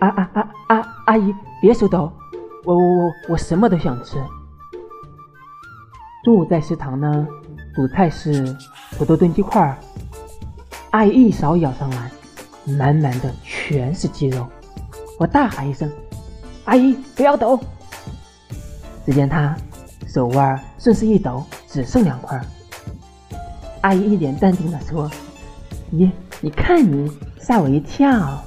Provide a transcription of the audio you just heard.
啊啊啊啊！阿姨，别手抖，我我我我什么都想吃。中午在食堂呢，主菜是土豆炖鸡块儿。阿姨一勺舀上来，满满的全是鸡肉。我大喊一声：“阿姨，不要抖！”只见她手腕顺势一抖，只剩两块。阿姨一脸淡定地说：“咦你看你，吓我一跳。”